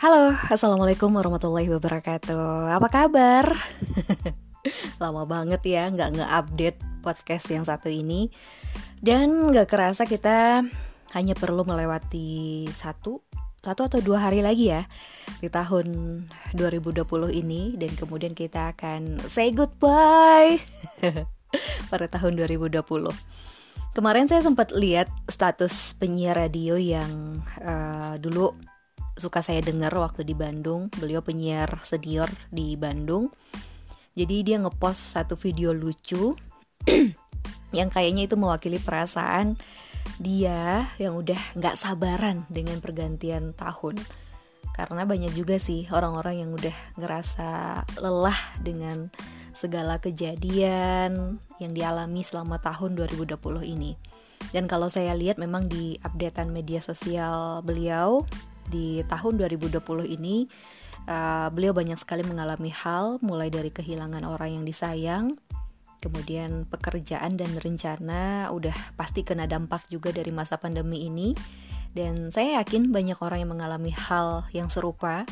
Halo, Assalamualaikum warahmatullahi wabarakatuh Apa kabar? Lama banget ya nggak nge-update podcast yang satu ini Dan nggak kerasa kita hanya perlu melewati satu satu atau dua hari lagi ya di tahun 2020 ini dan kemudian kita akan say goodbye pada tahun 2020. Kemarin saya sempat lihat status penyiar radio yang uh, dulu suka saya dengar waktu di Bandung. Beliau penyiar senior di Bandung. Jadi dia ngepost satu video lucu yang kayaknya itu mewakili perasaan dia yang udah nggak sabaran dengan pergantian tahun. Karena banyak juga sih orang-orang yang udah ngerasa lelah dengan segala kejadian yang dialami selama tahun 2020 ini. Dan kalau saya lihat memang di updatean media sosial beliau di tahun 2020 ini uh, beliau banyak sekali mengalami hal mulai dari kehilangan orang yang disayang kemudian pekerjaan dan rencana udah pasti kena dampak juga dari masa pandemi ini. Dan saya yakin banyak orang yang mengalami hal yang serupa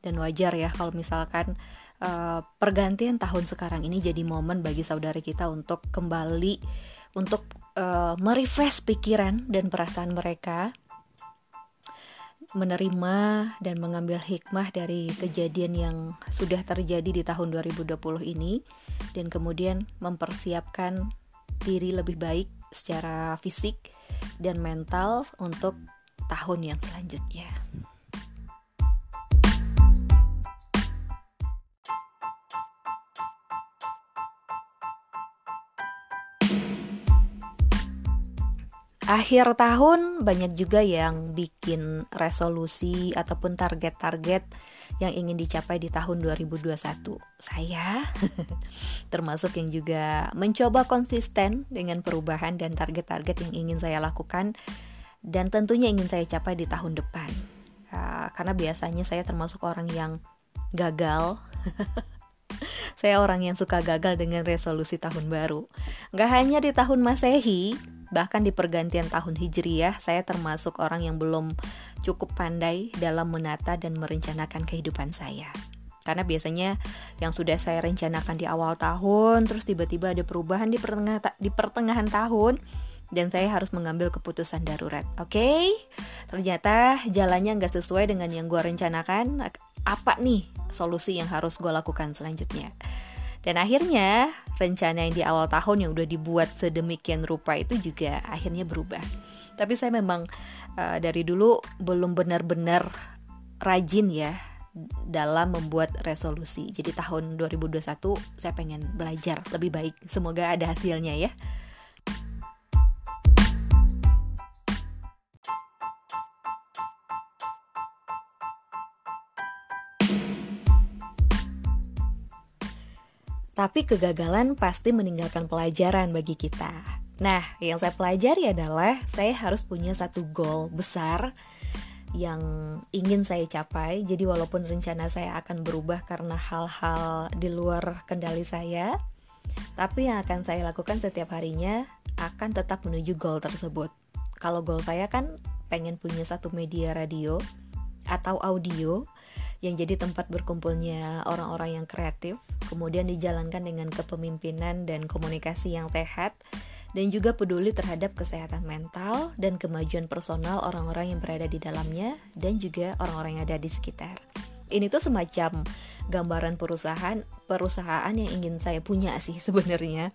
dan wajar ya kalau misalkan uh, pergantian tahun sekarang ini jadi momen bagi saudara kita untuk kembali untuk uh, merefresh pikiran dan perasaan mereka menerima dan mengambil hikmah dari kejadian yang sudah terjadi di tahun 2020 ini dan kemudian mempersiapkan diri lebih baik secara fisik dan mental untuk tahun yang selanjutnya. Akhir tahun banyak juga yang bikin resolusi ataupun target-target yang ingin dicapai di tahun 2021. Saya termasuk yang juga mencoba konsisten dengan perubahan dan target-target yang ingin saya lakukan dan tentunya ingin saya capai di tahun depan. Uh, karena biasanya saya termasuk orang yang gagal. saya orang yang suka gagal dengan resolusi tahun baru. Gak hanya di tahun Masehi, Bahkan di pergantian tahun Hijriyah, saya termasuk orang yang belum cukup pandai dalam menata dan merencanakan kehidupan saya. Karena biasanya yang sudah saya rencanakan di awal tahun, terus tiba-tiba ada perubahan di pertengahan, di pertengahan tahun, dan saya harus mengambil keputusan darurat. Oke, okay? ternyata jalannya nggak sesuai dengan yang gue rencanakan. Apa nih solusi yang harus gue lakukan selanjutnya? Dan akhirnya rencana yang di awal tahun yang udah dibuat sedemikian rupa itu juga akhirnya berubah. Tapi saya memang uh, dari dulu belum benar-benar rajin ya dalam membuat resolusi. Jadi tahun 2021 saya pengen belajar lebih baik. Semoga ada hasilnya ya. Tapi kegagalan pasti meninggalkan pelajaran bagi kita. Nah, yang saya pelajari adalah saya harus punya satu goal besar yang ingin saya capai. Jadi walaupun rencana saya akan berubah karena hal-hal di luar kendali saya, tapi yang akan saya lakukan setiap harinya akan tetap menuju goal tersebut. Kalau goal saya kan pengen punya satu media radio atau audio yang jadi tempat berkumpulnya orang-orang yang kreatif, kemudian dijalankan dengan kepemimpinan dan komunikasi yang sehat, dan juga peduli terhadap kesehatan mental dan kemajuan personal orang-orang yang berada di dalamnya, dan juga orang-orang yang ada di sekitar. Ini tuh semacam gambaran perusahaan perusahaan yang ingin saya punya sih sebenarnya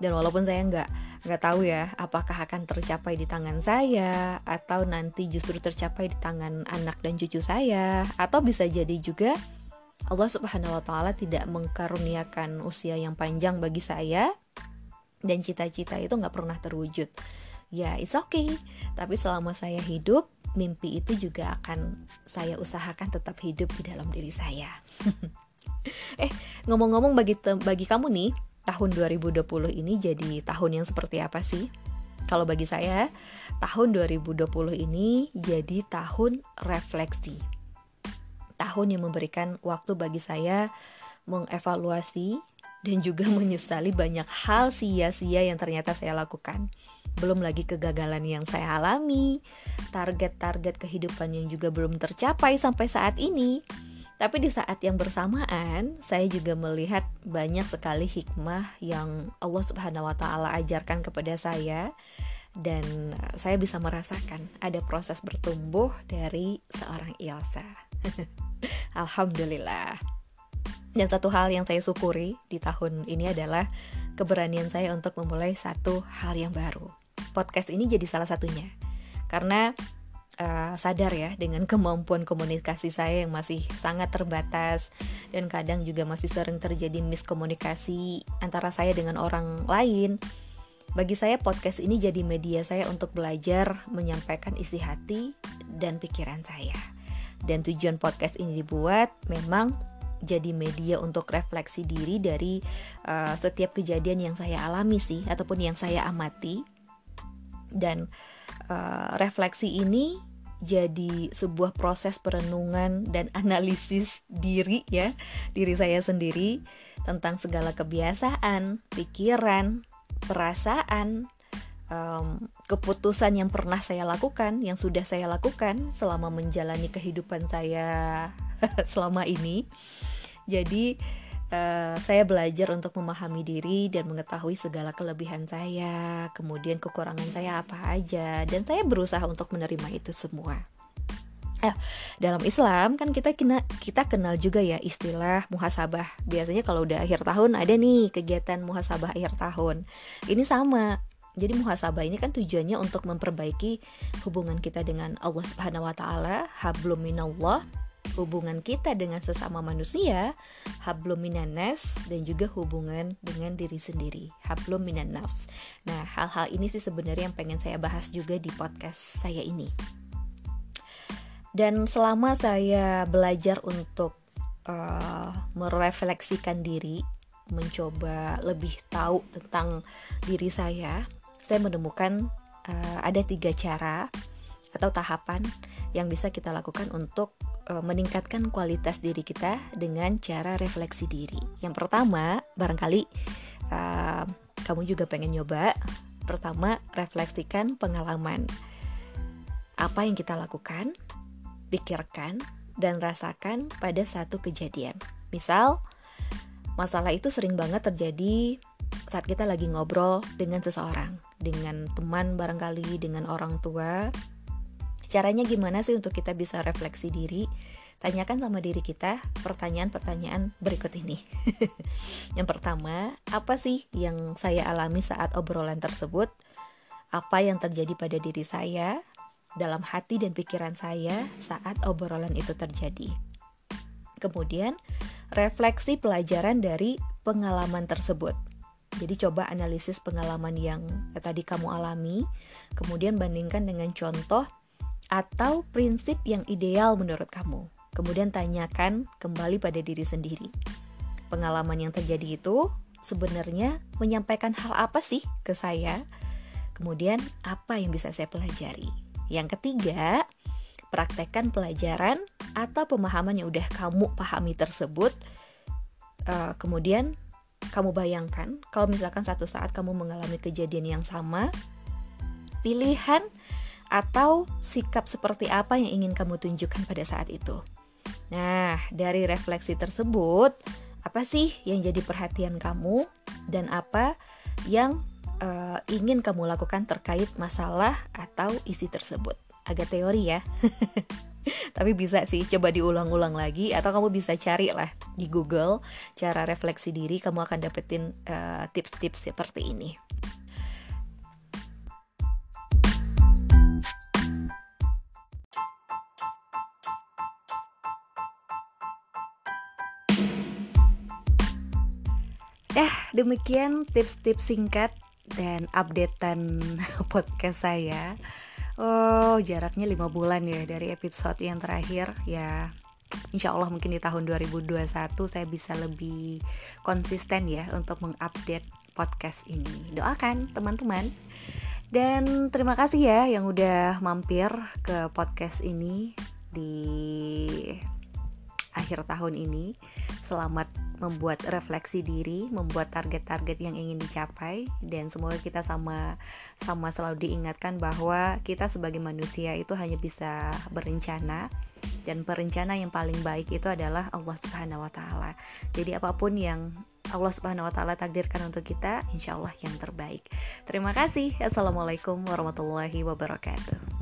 dan walaupun saya nggak nggak tahu ya apakah akan tercapai di tangan saya atau nanti justru tercapai di tangan anak dan cucu saya atau bisa jadi juga Allah Subhanahu wa taala tidak mengkaruniakan usia yang panjang bagi saya dan cita-cita itu nggak pernah terwujud. Ya, it's okay. Tapi selama saya hidup, mimpi itu juga akan saya usahakan tetap hidup di dalam diri saya. eh, ngomong-ngomong bagi bagi kamu nih, tahun 2020 ini jadi tahun yang seperti apa sih? Kalau bagi saya, tahun 2020 ini jadi tahun refleksi. Tahun yang memberikan waktu bagi saya mengevaluasi dan juga menyesali banyak hal sia-sia yang ternyata saya lakukan. belum lagi kegagalan yang saya alami, target-target kehidupan yang juga belum tercapai sampai saat ini. Tapi di saat yang bersamaan, saya juga melihat banyak sekali hikmah yang Allah Subhanahu wa taala ajarkan kepada saya dan saya bisa merasakan ada proses bertumbuh dari seorang Ilsa. Alhamdulillah. Dan satu hal yang saya syukuri di tahun ini adalah keberanian saya untuk memulai satu hal yang baru. Podcast ini jadi salah satunya. Karena uh, sadar ya dengan kemampuan komunikasi saya yang masih sangat terbatas dan kadang juga masih sering terjadi miskomunikasi antara saya dengan orang lain. Bagi saya podcast ini jadi media saya untuk belajar menyampaikan isi hati dan pikiran saya. Dan tujuan podcast ini dibuat memang jadi media untuk refleksi diri dari uh, setiap kejadian yang saya alami sih ataupun yang saya amati. Dan uh, refleksi ini jadi sebuah proses perenungan dan analisis diri ya diri saya sendiri tentang segala kebiasaan, pikiran, perasaan, um, keputusan yang pernah saya lakukan, yang sudah saya lakukan selama menjalani kehidupan saya selama ini. Jadi Uh, saya belajar untuk memahami diri dan mengetahui segala kelebihan saya, kemudian kekurangan saya apa aja, dan saya berusaha untuk menerima itu semua. Eh, dalam Islam kan kita kena, kita kenal juga ya istilah muhasabah. Biasanya kalau udah akhir tahun ada nih kegiatan muhasabah akhir tahun. Ini sama. Jadi muhasabah ini kan tujuannya untuk memperbaiki hubungan kita dengan Allah Subhanahu wa taala, hablum minallah hubungan kita dengan sesama manusia, hablum minanas dan juga hubungan dengan diri sendiri, hablum minan nafs. Nah, hal-hal ini sih sebenarnya yang pengen saya bahas juga di podcast saya ini. Dan selama saya belajar untuk uh, merefleksikan diri, mencoba lebih tahu tentang diri saya, saya menemukan uh, ada tiga cara atau tahapan yang bisa kita lakukan untuk uh, meningkatkan kualitas diri kita dengan cara refleksi diri. Yang pertama, barangkali uh, kamu juga pengen nyoba. Pertama, refleksikan pengalaman. Apa yang kita lakukan, pikirkan, dan rasakan pada satu kejadian. Misal, masalah itu sering banget terjadi saat kita lagi ngobrol dengan seseorang, dengan teman barangkali, dengan orang tua, Caranya gimana sih untuk kita bisa refleksi diri? Tanyakan sama diri kita pertanyaan-pertanyaan berikut ini. yang pertama, apa sih yang saya alami saat obrolan tersebut? Apa yang terjadi pada diri saya, dalam hati dan pikiran saya saat obrolan itu terjadi? Kemudian, refleksi pelajaran dari pengalaman tersebut. Jadi coba analisis pengalaman yang tadi kamu alami, kemudian bandingkan dengan contoh atau prinsip yang ideal menurut kamu. Kemudian tanyakan kembali pada diri sendiri. Pengalaman yang terjadi itu sebenarnya menyampaikan hal apa sih ke saya? Kemudian apa yang bisa saya pelajari? Yang ketiga, praktekkan pelajaran atau pemahaman yang udah kamu pahami tersebut. Uh, kemudian kamu bayangkan kalau misalkan satu saat kamu mengalami kejadian yang sama, pilihan atau sikap seperti apa yang ingin kamu tunjukkan pada saat itu. Nah, dari refleksi tersebut, apa sih yang jadi perhatian kamu dan apa yang uh, ingin kamu lakukan terkait masalah atau isi tersebut? Agak teori ya. Tapi bisa sih coba diulang-ulang lagi atau kamu bisa cari lah di Google cara refleksi diri, kamu akan dapetin eh, tips-tips uh, seperti ini. Demikian tips-tips singkat dan updatean podcast saya. Oh, jaraknya 5 bulan ya dari episode yang terakhir ya. Insya Allah mungkin di tahun 2021 saya bisa lebih konsisten ya untuk mengupdate podcast ini. Doakan teman-teman. Dan terima kasih ya yang udah mampir ke podcast ini di akhir tahun ini. Selamat membuat refleksi diri, membuat target-target yang ingin dicapai dan semoga kita sama sama selalu diingatkan bahwa kita sebagai manusia itu hanya bisa berencana dan perencana yang paling baik itu adalah Allah Subhanahu wa taala. Jadi apa pun yang Allah Subhanahu wa taala takdirkan untuk kita, insya Allah yang terbaik. Terima kasih. Assalamualaikum warahmatullahi wabarakatuh.